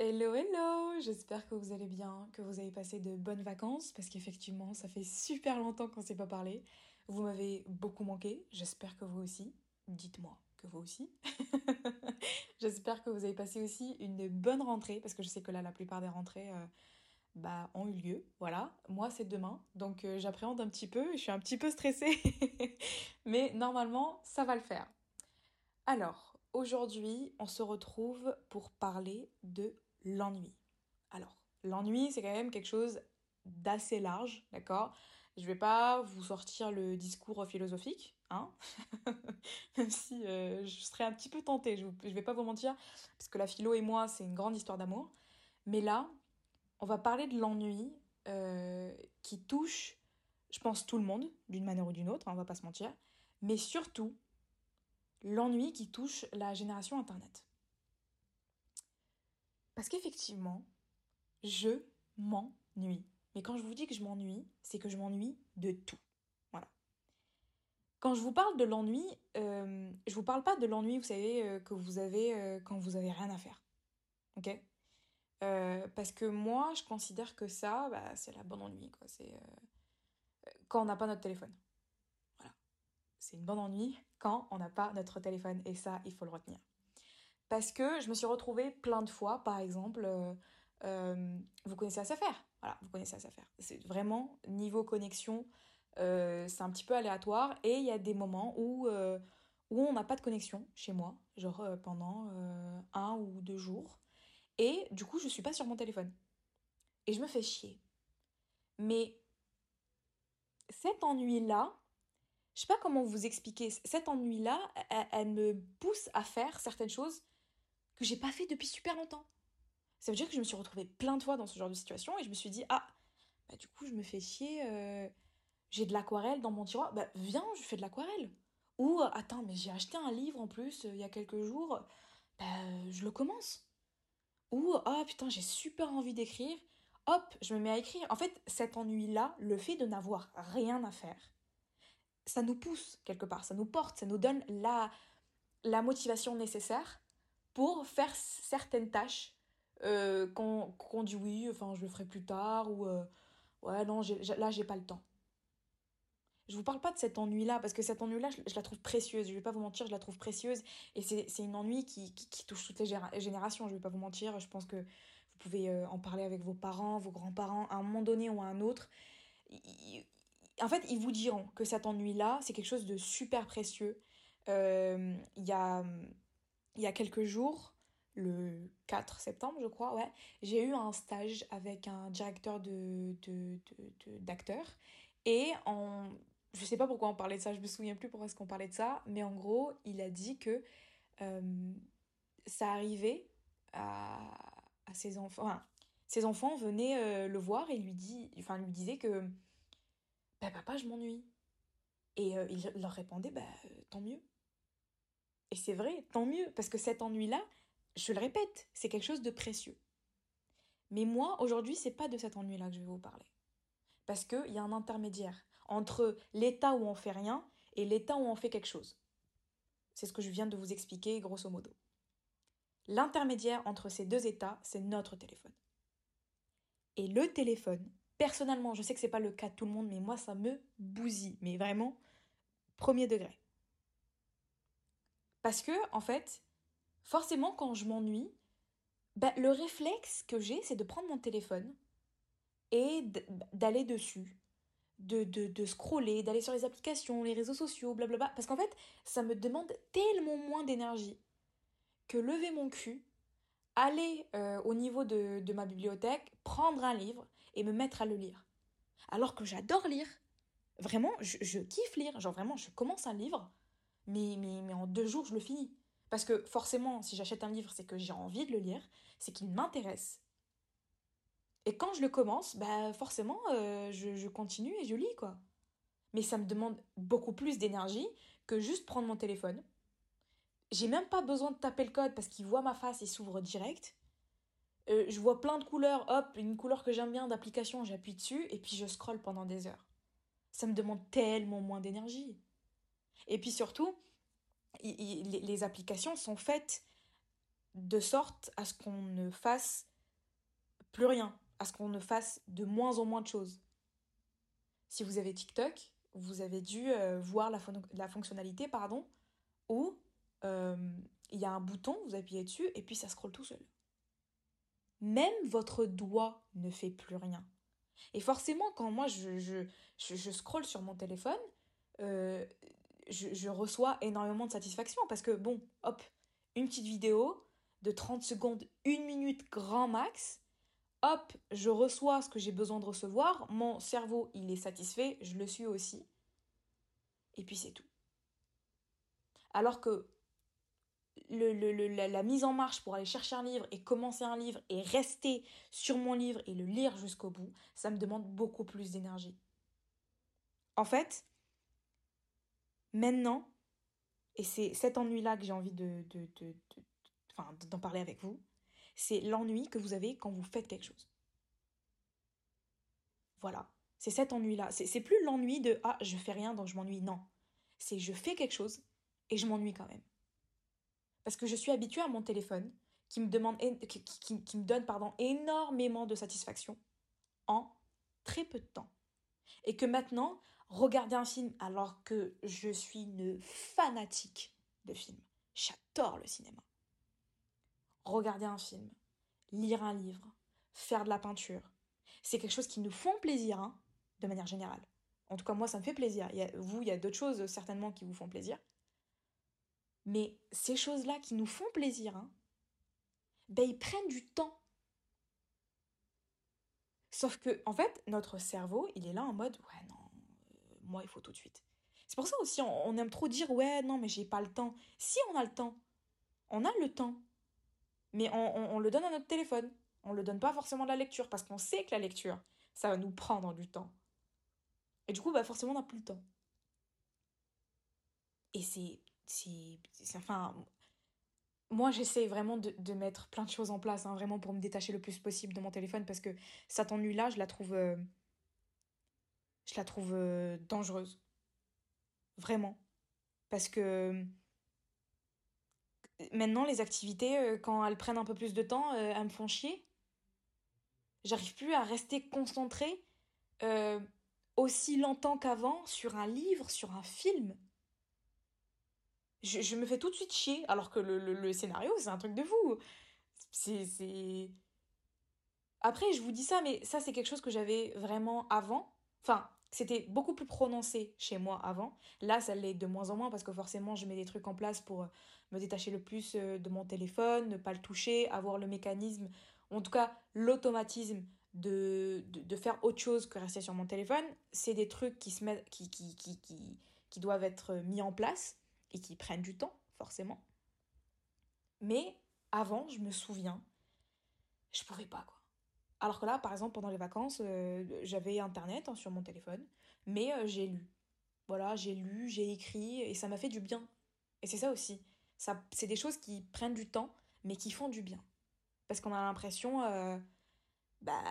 Hello, hello J'espère que vous allez bien, que vous avez passé de bonnes vacances, parce qu'effectivement, ça fait super longtemps qu'on ne s'est pas parlé. Vous m'avez beaucoup manqué, j'espère que vous aussi. Dites-moi que vous aussi. j'espère que vous avez passé aussi une bonne rentrée, parce que je sais que là, la plupart des rentrées euh, bah, ont eu lieu. Voilà, moi, c'est demain, donc euh, j'appréhende un petit peu, je suis un petit peu stressée, mais normalement, ça va le faire. Alors, aujourd'hui, on se retrouve pour parler de l'ennui. Alors, l'ennui, c'est quand même quelque chose d'assez large, d'accord? Je vais pas vous sortir le discours philosophique, hein Même si euh, je serais un petit peu tentée, je, je vais pas vous mentir, parce que la philo et moi, c'est une grande histoire d'amour. Mais là, on va parler de l'ennui euh, qui touche, je pense, tout le monde, d'une manière ou d'une autre, hein, on va pas se mentir, mais surtout l'ennui qui touche la génération Internet. Parce qu'effectivement, je m'ennuie. Mais quand je vous dis que je m'ennuie, c'est que je m'ennuie de tout. Voilà. Quand je vous parle de l'ennui, euh, je vous parle pas de l'ennui, vous savez, euh, que vous avez euh, quand vous avez rien à faire. Ok? Euh, Parce que moi, je considère que ça, bah, c'est la bonne ennui. Quand on n'a pas notre téléphone. Voilà. C'est une bonne ennui quand on n'a pas notre téléphone. Et ça, il faut le retenir. Parce que je me suis retrouvée plein de fois, par exemple, euh, euh, vous connaissez faire Voilà, vous connaissez faire C'est vraiment niveau connexion, euh, c'est un petit peu aléatoire et il y a des moments où, où on n'a pas de connexion chez moi, genre pendant un ou deux jours. Et du coup, je suis pas sur mon téléphone. Et je me fais chier. Mais cet ennui-là, je sais pas comment vous expliquer, cet ennui-là, elle, me pousse à faire certaines choses que j'ai pas fait depuis super longtemps. Ça veut dire que je me suis retrouvée plein de fois dans ce genre de situation et je me suis dit, ah, bah du coup, je me fais chier, euh, j'ai de l'aquarelle dans mon tiroir, bah viens, je fais de l'aquarelle. Ou, euh, attends, mais j'ai acheté un livre en plus euh, il y a quelques jours, bah je le commence. Ou, ah putain, j'ai super envie d'écrire, hop, je me mets à écrire. En fait, cet ennui-là, le fait de n'avoir rien à faire, ça nous pousse quelque part, ça nous porte, ça nous donne la, la motivation nécessaire pour faire certaines tâches euh, qu'on dit oui, enfin je le ferai plus tard, ou euh, ouais, non, là j'ai pas le temps. Je vous parle pas de cet ennui-là, parce que cet ennui-là, je, la trouve précieuse. Je vais pas vous mentir, je la trouve précieuse. Et c'est une ennui qui, qui, touche toutes les générations, je vais pas vous mentir. Je pense que vous pouvez euh, en parler avec vos parents, vos grands-parents, à un moment donné ou à un autre. en fait, ils vous diront que cet ennui-là, c'est quelque chose de super précieux. Il y a il y a quelques jours, le 4 septembre, je crois, ouais, j'ai eu un stage avec un directeur de, d'acteurs. et en, je sais pas pourquoi on parlait de ça, je me souviens plus pourquoi est-ce qu'on parlait de ça, mais en gros, il a dit que euh, ça arrivait à, à ses enfants. Enfin, ses enfants venaient euh, le voir et lui, dit, enfin, lui disaient que bah, papa, je m'ennuie. Et euh, il leur répondait bah, tant mieux. Et c'est vrai, tant mieux, parce que cet ennui-là, je le répète, c'est quelque chose de précieux. Mais moi, aujourd'hui, c'est pas de cet ennui-là que je vais vous parler. Parce qu'il y a un intermédiaire entre l'état où on fait rien et l'état où on fait quelque chose. C'est ce que je viens de vous expliquer, grosso modo. L'intermédiaire entre ces deux états, c'est notre téléphone. Et le téléphone, personnellement, je sais que c'est pas le cas de tout le monde, mais moi, ça me bousille. Mais vraiment, premier degré. Parce que, en fait, forcément, quand je m'ennuie, bah, le réflexe que j'ai, c'est de prendre mon téléphone et d'aller dessus, de, de, de scroller, d'aller sur les applications, les réseaux sociaux, blablabla. Parce qu'en fait, ça me demande tellement moins d'énergie que lever mon cul, aller euh, au niveau de, de ma bibliothèque, prendre un livre et me mettre à le lire. Alors que j'adore lire. Vraiment, je, je kiffe lire. Genre vraiment, je commence un livre, mais, mais, en deux jours, je le finis. Parce que forcément, si j'achète un livre, c'est que j'ai envie de le lire, c'est qu'il m'intéresse. Et quand je le commence, bah forcément, euh, je, continue et je lis, quoi. Mais ça me demande beaucoup plus d'énergie que juste prendre mon téléphone. J'ai même pas besoin de taper le code parce qu'il voit ma face et s'ouvre direct. Euh, je vois plein de couleurs, hop, une couleur que j'aime bien d'application, j'appuie dessus et puis je scrolle pendant des heures. Ça me demande tellement moins d'énergie. Et puis surtout, les applications sont faites de sorte à ce qu'on ne fasse plus rien, à ce qu'on ne fasse de moins en moins de choses. Si vous avez TikTok, vous avez dû euh, voir la, la, fonctionnalité pardon, où euh, il y a un bouton, vous appuyez dessus et puis ça scrolle tout seul. Même votre doigt ne fait plus rien. Et forcément, quand moi je, je, je, scrolle sur mon téléphone, euh, je, reçois énormément de satisfaction parce que, bon, hop, une petite vidéo de 30 secondes, une minute grand max, hop, je reçois ce que j'ai besoin de recevoir, mon cerveau, il est satisfait, je le suis aussi, et puis c'est tout. Alors que la, mise en marche pour aller chercher un livre et commencer un livre et rester sur mon livre et le lire jusqu'au bout, ça me demande beaucoup plus d'énergie. En fait, maintenant, et c'est cet ennui-là que j'ai envie de, de, de, d'en parler avec vous, c'est l'ennui que vous avez quand vous faites quelque chose. Voilà, c'est cet ennui-là. C'est plus l'ennui de ah, je fais rien donc je m'ennuie. Non, c'est je fais quelque chose et je m'ennuie quand même. Parce que je suis habituée à mon téléphone qui me, demande, qui me donne pardon, énormément de satisfaction en très peu de temps. Et que maintenant, regarder un film alors que je suis une fanatique de films. J'adore le cinéma regarder un film, lire un livre, faire de la peinture. C'est quelque chose qui nous font plaisir, hein, de manière générale. En tout cas, moi, ça me fait plaisir. Vous, il y a d'autres choses certainement qui vous font plaisir. Mais ces choses-là qui nous font plaisir, hein, ben, ils prennent du temps. Sauf que, en fait, notre cerveau, il est là en mode, ouais, non, moi, il faut tout de suite. C'est pour ça aussi, on, aime trop dire, ouais, non, mais j'ai pas le temps. Si on a le temps, on a le temps. Mais on, le donne à notre téléphone. On le donne pas forcément à la lecture parce qu'on sait que la lecture, ça va nous prendre du temps. Et du coup, bah forcément, on n'a plus le temps. Et c'est. Enfin. Moi, j'essaie vraiment de, mettre plein de choses en place, hein, vraiment pour me détacher le plus possible de mon téléphone parce que cette ennui-là, je la trouve. Euh, je la trouve euh, dangereuse. Vraiment. Parce que maintenant, les activités, euh, quand elles prennent un peu plus de temps, euh, elles me font chier. J'arrive plus à rester concentrée aussi longtemps qu'avant sur un livre, sur un film. Je, me fais tout de suite chier, alors que le, le, scénario, c'est un truc de fou. C'est. Après, je vous dis ça, mais ça, c'est quelque chose que j'avais vraiment avant. Enfin, c'était beaucoup plus prononcé chez moi avant. Là, ça l'est de moins en moins parce que forcément, je mets des trucs en place pour euh, me détacher le plus euh, de mon téléphone, ne pas le toucher, avoir le mécanisme, en tout cas l'automatisme de, de, faire autre chose que rester sur mon téléphone. C'est des trucs qui, se mettent, qui, qui, qui, qui, doivent être mis en place et qui prennent du temps, forcément. Mais avant, je me souviens, je pouvais pas, quoi. Alors que là, par exemple, pendant les vacances, euh, j'avais Internet hein, sur mon téléphone, mais euh, j'ai lu. Voilà, j'ai lu, j'ai écrit, et ça m'a fait du bien. Et c'est ça aussi. C'est des choses qui prennent du temps, mais qui font du bien. Parce qu'on a l'impression, euh, bah,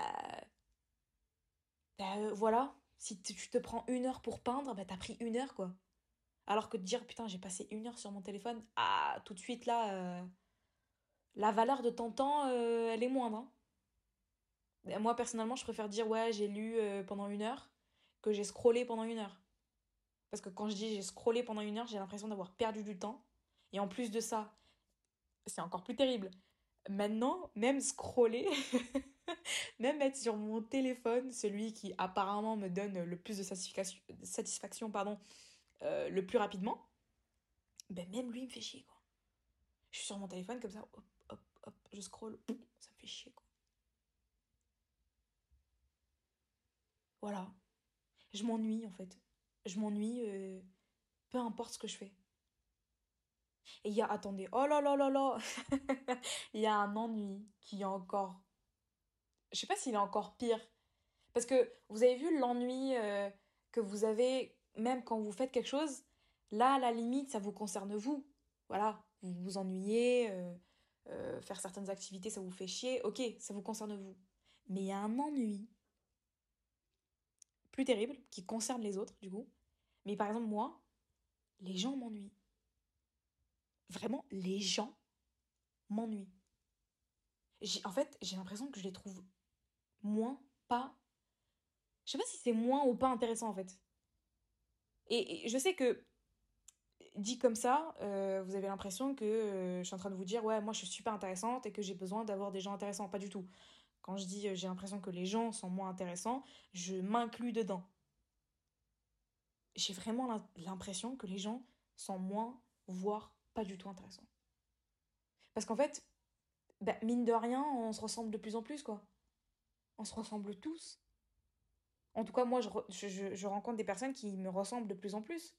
bah voilà, si tu te prends une heure pour peindre, bah t'as pris une heure, quoi. Alors que de dire, putain, j'ai passé une heure sur mon téléphone, ah, tout de suite, là, la valeur de ton temps, elle est moindre. Hein. Moi, personnellement, je préfère dire ouais, j'ai lu euh, pendant une heure que j'ai scrollé pendant une heure. Parce que quand je dis j'ai scrollé pendant une heure, j'ai l'impression d'avoir perdu du temps. Et en plus de ça, c'est encore plus terrible. Maintenant, même scroller, même être sur mon téléphone, celui qui apparemment me donne le plus de satisfaction, satisfaction pardon, euh, le plus rapidement, ben même lui me fait chier quoi. Je suis sur mon téléphone comme ça, hop, hop, hop, je scroll, ça me fait chier quoi. Voilà. Je m'ennuie en fait. Je m'ennuie euh, peu importe ce que je fais. Et il y a, attendez, oh là là là là, il y a un ennui qui est encore, je sais pas s'il est encore pire. Parce que vous avez vu l'ennui euh, que vous avez même quand vous faites quelque chose, là à la limite ça vous concerne vous. Voilà, vous vous ennuyez, euh, faire certaines activités ça vous fait chier, ok, ça vous concerne vous. Mais il y a un ennui plus terrible, qui concerne les autres, du coup. Mais par exemple, moi, les gens m'ennuient. Vraiment, les gens m'ennuient. En fait, j'ai l'impression que je les trouve moins pas. Je sais pas si c'est moins ou pas intéressant en fait. Et, je sais que dit comme ça, euh, vous avez l'impression que euh, je suis en train de vous dire ouais moi je suis super intéressante et que j'ai besoin d'avoir des gens intéressants. Pas du tout. Quand je dis euh, j'ai l'impression que les gens sont moins intéressants, je m'inclus dedans. J'ai vraiment l'impression que les gens sont moins, voire pas du tout intéressants. Parce qu'en fait, bah, mine de rien, on se ressemble de plus en plus, quoi. On se ressemble tous. En tout cas, moi, je, je, rencontre des personnes qui me ressemblent de plus en plus.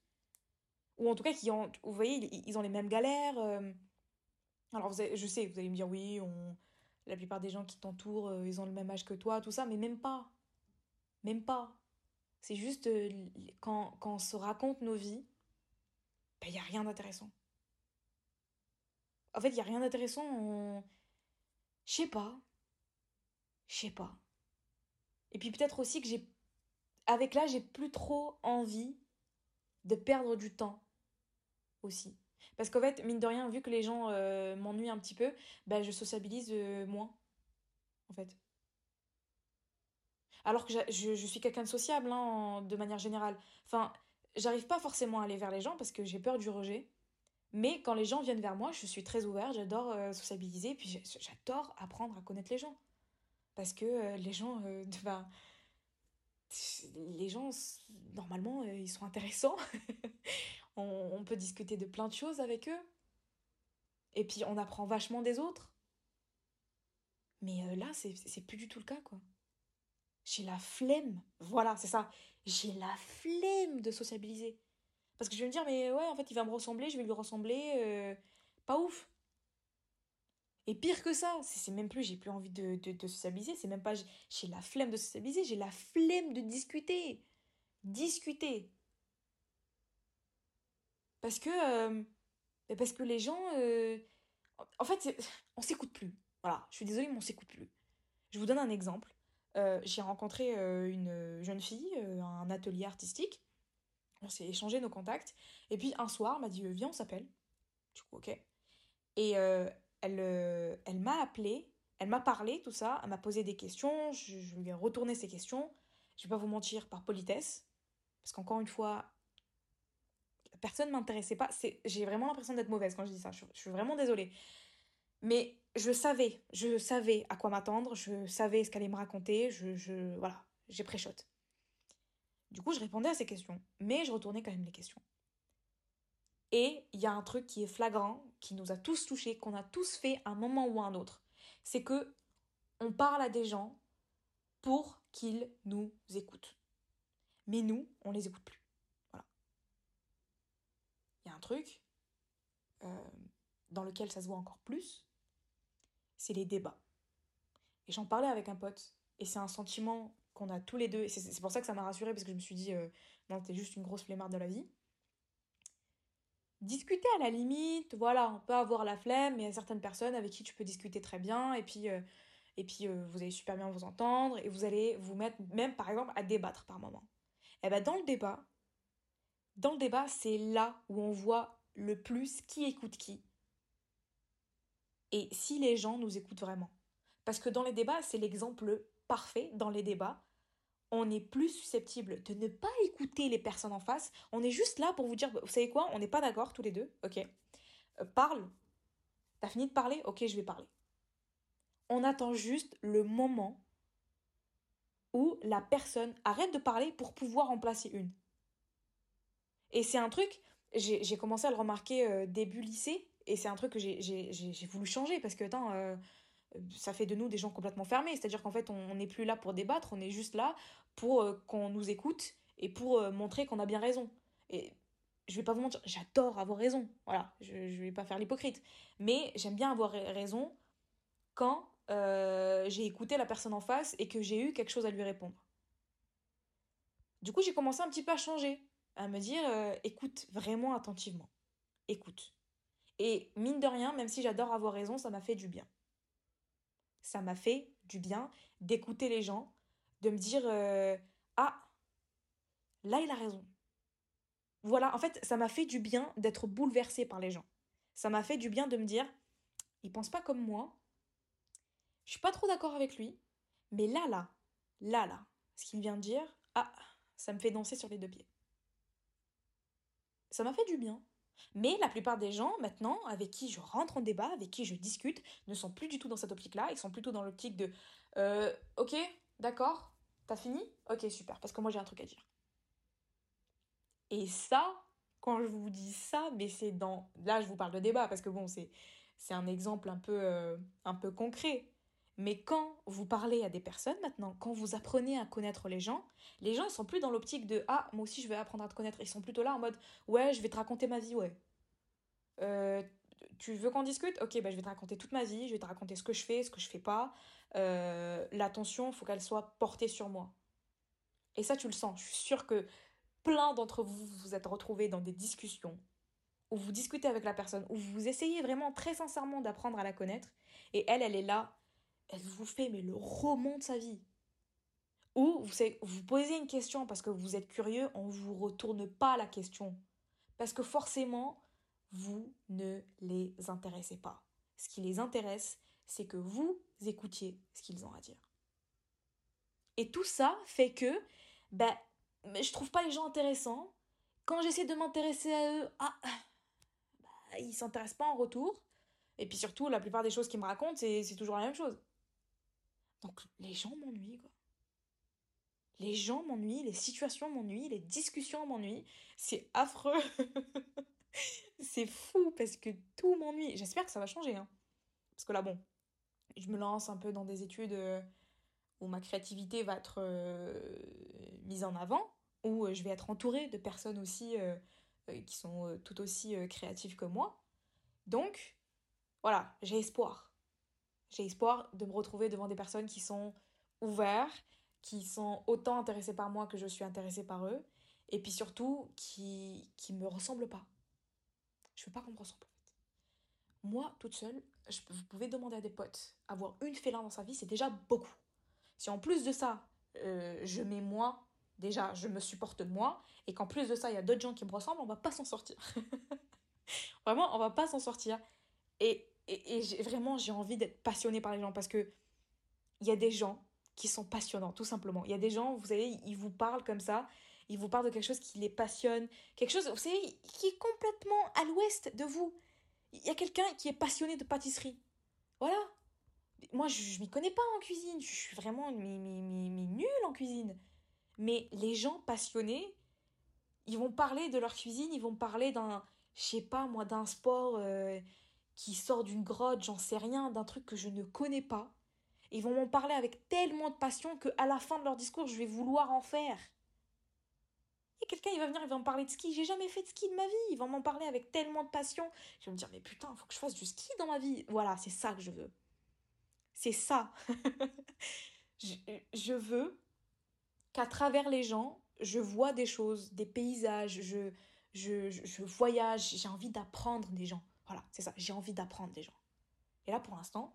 Ou en tout cas, qui ont, vous voyez, ils ont les mêmes galères. Euh. Alors, je sais, vous allez me dire, oui, on, la plupart des gens qui t'entourent, euh, ils ont le même âge que toi, tout ça, mais même pas. Même pas. C'est juste, euh, quand, quand on se raconte nos vies, il ben, n'y a rien d'intéressant. En fait, il n'y a rien d'intéressant. Je sais pas. Je sais pas. Et puis peut-être aussi que j'ai. Avec là, j'ai plus trop envie de perdre du temps aussi. Parce qu'en fait, mine de rien, vu que les gens euh, m'ennuient un petit peu, bah, je sociabilise euh, moins. En fait. Alors que je, suis quelqu'un de sociable, hein, de manière générale. Enfin, j'arrive pas forcément à aller vers les gens parce que j'ai peur du rejet. Mais quand les gens viennent vers moi, je suis très ouverte, j'adore euh, sociabiliser, puis j'adore apprendre à connaître les gens. Parce que les gens, les gens, normalement, ils sont intéressants. on, peut discuter de plein de choses avec eux. Et puis on apprend vachement des autres. Mais là, c'est plus du tout le cas, quoi. J'ai la flemme. Voilà, c'est ça. J'ai la flemme de sociabiliser. Parce que je vais me dire, mais ouais, en fait, il va me ressembler, je vais lui ressembler. Euh, pas ouf. Et pire que ça, c'est même plus, j'ai plus envie de, de, sociabiliser, c'est même pas, j'ai la flemme de sociabiliser, j'ai la flemme de discuter. Discuter. Parce que, euh, parce que les gens, euh, en fait, on s'écoute plus. Voilà, je suis désolée, mais on s'écoute plus. Je vous donne un exemple. j'ai rencontré une jeune fille, un atelier artistique, on s'est échangé nos contacts. Et puis un soir, elle m'a dit euh, Viens, on s'appelle. Du coup, ok. Et euh, elle, euh, elle m'a appelé, elle m'a parlé, tout ça. Elle m'a posé des questions. Je, lui ai retourné ces questions. Je vais pas vous mentir, par politesse. Parce qu'encore une fois, personne m'intéressait pas. J'ai vraiment l'impression d'être mauvaise quand je dis ça. Je, suis vraiment désolée. Mais je savais, je savais à quoi m'attendre. Je savais ce qu'elle allait me raconter. Je, voilà, j'ai pré-shot. Du coup, je répondais à ces questions, mais je retournais quand même les questions. Et il y a un truc qui est flagrant, qui nous a tous touchés, qu'on a tous fait à un moment ou à un autre. C'est que on parle à des gens pour qu'ils nous écoutent. Mais nous, on les écoute plus. Il y a un truc euh, dans lequel ça se voit encore plus, c'est les débats. Et j'en parlais avec un pote, et c'est un sentiment qu'on a tous les deux. C'est pour ça que ça m'a rassurée, parce que je me suis dit, euh, non, t'es juste une grosse flemmarde de la vie. Discuter à la limite, voilà, on peut avoir la flemme, mais il y a certaines personnes avec qui tu peux discuter très bien, et puis, euh, et puis vous allez super bien vous entendre, et vous allez vous mettre même, par exemple, à débattre par moment. Et eh ben dans le débat, dans le débat, c'est là où on voit le plus qui écoute qui. Et si les gens nous écoutent vraiment. Parce que dans les débats, c'est l'exemple parfait dans les débats on est plus susceptible de ne pas écouter les personnes en face. On est juste là pour vous dire, vous savez quoi, on n'est pas d'accord tous les deux, ok euh, Parle. T'as fini de parler Ok, je vais parler. On attend juste le moment où la personne arrête de parler pour pouvoir en placer une. Et c'est un truc, j'ai commencé à le remarquer euh, début lycée, et c'est un truc que j'ai voulu changer parce que, euh, ça fait de nous des gens complètement fermés. C'est-à-dire qu'en fait, on n'est plus là pour débattre, on est juste là pour euh, qu'on nous écoute et pour montrer qu'on a bien raison. Et je vais pas vous mentir, j'adore avoir raison. Voilà, je, ne vais pas faire l'hypocrite. Mais j'aime bien avoir raison quand j'ai écouté la personne en face et que j'ai eu quelque chose à lui répondre. Du coup, j'ai commencé un petit peu à changer, à me dire écoute vraiment attentivement. Écoute. Et mine de rien, même si j'adore avoir raison, ça m'a fait du bien ça m'a fait du bien d'écouter les gens, de me dire euh, Ah, là il a raison. Voilà, en fait, ça m'a fait du bien d'être bouleversée par les gens. Ça m'a fait du bien de me dire Il pense pas comme moi. Je suis pas trop d'accord avec lui, Mais là, là, là, là, ce qu'il vient de dire, ah, ça me fait danser sur les deux pieds. Ça m'a fait du bien. Mais la plupart des gens, maintenant, avec qui je rentre en débat, avec qui je discute, ne sont plus du tout dans cette optique-là. Ils sont plutôt dans l'optique de euh, Ok, d'accord, t'as fini? Ok, super, parce que moi j'ai un truc à dire. Et ça, quand je vous dis ça, mais c'est dans. Là, je vous parle de débat, parce que bon, c'est, un exemple un peu, euh, un peu concret. Mais quand vous parlez à des personnes maintenant, quand vous apprenez à connaître les gens, les gens ils sont plus dans l'optique de ah moi aussi je vais apprendre à te connaître, ils sont plutôt là en mode ouais je vais te raconter ma vie ouais. Euh, tu veux qu'on discute? Ok bah je vais te raconter toute ma vie, je vais te raconter ce que je fais, ce que je fais pas. Euh, L'attention faut qu'elle soit portée sur moi. Et ça tu le sens. Je suis sûre que plein d'entre vous vous êtes retrouvés dans des discussions où vous discutez avec la personne, où vous essayez vraiment très sincèrement d'apprendre à la connaître, et elle elle est là elle vous fait mais le roman de sa vie. Ou vous, vous posez une question parce que vous êtes curieux, on ne vous retourne pas la question. Parce que forcément, vous ne les intéressez pas. Ce qui les intéresse, c'est que vous écoutiez ce qu'ils ont à dire. Et tout ça fait que, ben, je trouve pas les gens intéressants. Quand j'essaie de m'intéresser à eux, ah, bah, ils s'intéressent pas en retour. Et puis surtout, la plupart des choses qu'ils me racontent, c'est toujours la même chose. Donc les gens m'ennuient, quoi. Les gens m'ennuient, les situations m'ennuient, les discussions m'ennuient. C'est affreux. c'est fou parce que tout m'ennuie. J'espère que ça va changer. Hein. Parce que là, bon, je me lance un peu dans des études euh, où ma créativité va être euh, mise en avant, où euh, je vais être entourée de personnes aussi qui sont tout aussi créatives que moi. Donc, voilà, j'ai espoir. J'ai espoir de me retrouver devant des personnes qui sont ouvertes, qui sont autant intéressées par moi que je suis intéressée par eux, et puis surtout qui qui me ressemblent pas. Je veux pas qu'on me ressemble. Moi, toute seule, vous pouvez demander à des potes, avoir une félin dans sa vie, c'est déjà beaucoup. Si en plus de ça, euh, je mets moi, déjà, je me supporte moi, et qu'en plus de ça, il y a d'autres gens qui me ressemblent, on va pas s'en sortir. Vraiment, on va pas s'en sortir. Et et, vraiment, j'ai envie d'être passionnée par les gens parce que il y a des gens qui sont passionnants, tout simplement. Il y a des gens, vous savez, ils vous parlent comme ça, ils vous parlent de quelque chose qui les passionne, quelque chose, vous savez, qui est complètement à l'ouest de vous. Il y a quelqu'un qui est passionné de pâtisserie. Voilà. Moi, je, je m'y connais pas en cuisine, je suis vraiment nulle en cuisine. Mais les gens passionnés, ils vont parler de leur cuisine, ils vont parler d'un, je sais pas moi, d'un sport. Euh, qui sort d'une grotte, j'en sais rien, d'un truc que je ne connais pas. Ils vont m'en parler avec tellement de passion que à la fin de leur discours, je vais vouloir en faire. Et quelqu'un, il va venir, il va me parler de ski. J'ai jamais fait de ski de ma vie. Ils vont m'en parler avec tellement de passion. Je vais me dire, mais putain, faut que je fasse du ski dans ma vie. Voilà, c'est ça que je veux. C'est ça. je, veux qu'à travers les gens, je vois des choses, des paysages, je, je, je voyage, j'ai envie d'apprendre des gens. Voilà, c'est ça. J'ai envie d'apprendre des gens. Et là, pour l'instant,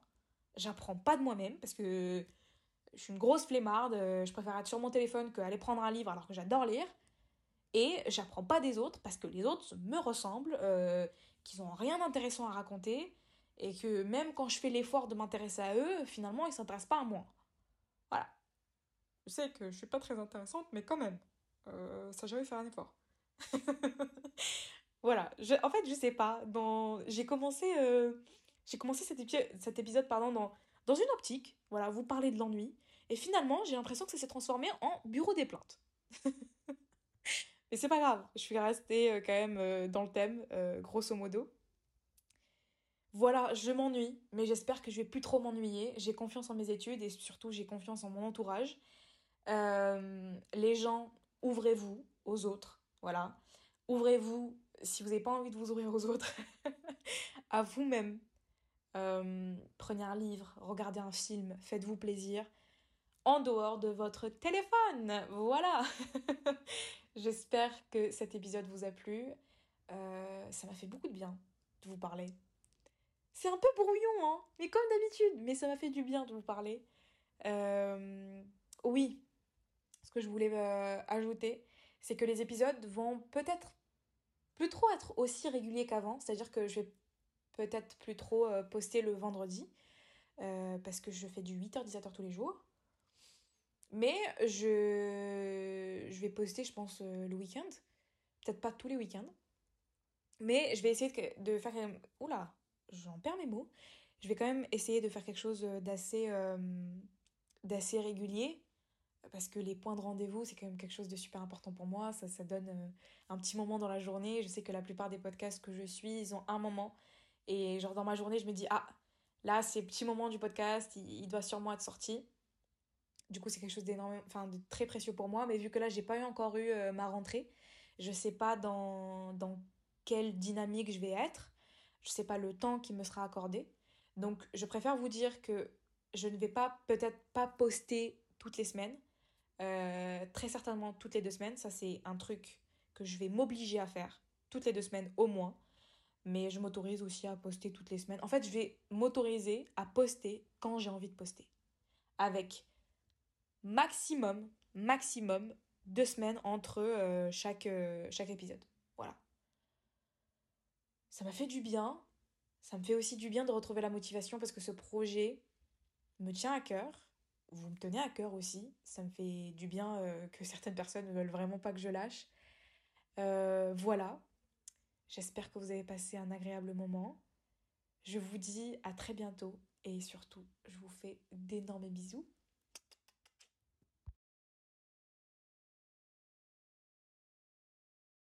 j'apprends pas de moi-même parce que je suis une grosse flemmarde. Euh, je préfère être sur mon téléphone qu'aller prendre un livre alors que j'adore lire. Et j'apprends pas des autres parce que les autres me ressemblent, euh, qu'ils ont rien d'intéressant à raconter et que même quand je fais l'effort de m'intéresser à eux, finalement, ils s'intéressent pas à moi. Voilà. Je sais que je suis pas très intéressante, mais quand même, euh, ça j'avais faire un effort. Voilà, en fait, je sais pas. J'ai commencé, euh, j'ai commencé cet, cet épisode pardon, dans, dans une optique. Voilà, vous parlez de l'ennui. Et finalement, j'ai l'impression que ça s'est transformé en bureau des plaintes. Mais c'est pas grave, je suis restée euh, quand même euh, dans le thème, grosso modo. Voilà, je m'ennuie, mais j'espère que je vais plus trop m'ennuyer. J'ai confiance en mes études et surtout j'ai confiance en mon entourage. les gens, ouvrez-vous aux autres. Voilà. Ouvrez-vous si vous n'avez pas envie de vous ouvrir aux autres, à vous-même. Euh, prenez un livre, regardez un film, faites-vous plaisir en dehors de votre téléphone. Voilà. J'espère que cet épisode vous a plu. Euh, ça m'a fait beaucoup de bien de vous parler. C'est un peu brouillon, hein, mais comme d'habitude, mais ça m'a fait du bien de vous parler. Euh, oui, ce que je voulais ajouter, c'est que les épisodes vont peut-être plus trop être aussi régulier qu'avant. C'est-à-dire que je vais peut-être plus trop euh, poster le vendredi. Euh, parce que je fais du 8h-17h tous les jours. Mais je, vais poster, je pense, euh, le week-end. Peut-être pas tous les week-ends. Mais je vais essayer de, de faire... Oula, j'en perds mes mots. Je vais quand même essayer de faire quelque chose d'assez d'assez régulier. Parce que les points de rendez-vous, c'est quand même quelque chose de super important pour moi. Ça, ça donne euh, un petit moment dans la journée. Je sais que la plupart des podcasts que je suis, ils ont un moment. Et genre dans ma journée, je me dis, ah, là, c'est le petit moment du podcast, il, doit sûrement être sorti. Du coup, c'est quelque chose d'énorme, enfin, de très précieux pour moi. Mais vu que là, j'ai pas encore eu euh, ma rentrée, je sais pas dans, dans quelle dynamique je vais être. Je sais pas le temps qui me sera accordé. Donc, je préfère vous dire que je ne vais pas, peut-être pas poster toutes les semaines. Euh, très certainement toutes les deux semaines. Ça, c'est un truc que je vais m'obliger à faire toutes les deux semaines au moins. Mais je m'autorise aussi à poster toutes les semaines. En fait, je vais m'autoriser à poster quand j'ai envie de poster. Avec maximum, maximum deux semaines entre euh, euh, chaque épisode. Voilà. Ça m'a fait du bien. Ça me fait aussi du bien de retrouver la motivation parce que ce projet me tient à cœur. Vous me tenez à cœur aussi. Ça me fait du bien euh, que certaines personnes ne veulent vraiment pas que je lâche. voilà. J'espère que vous avez passé un agréable moment. Je vous dis à très bientôt et surtout, je vous fais d'énormes bisous.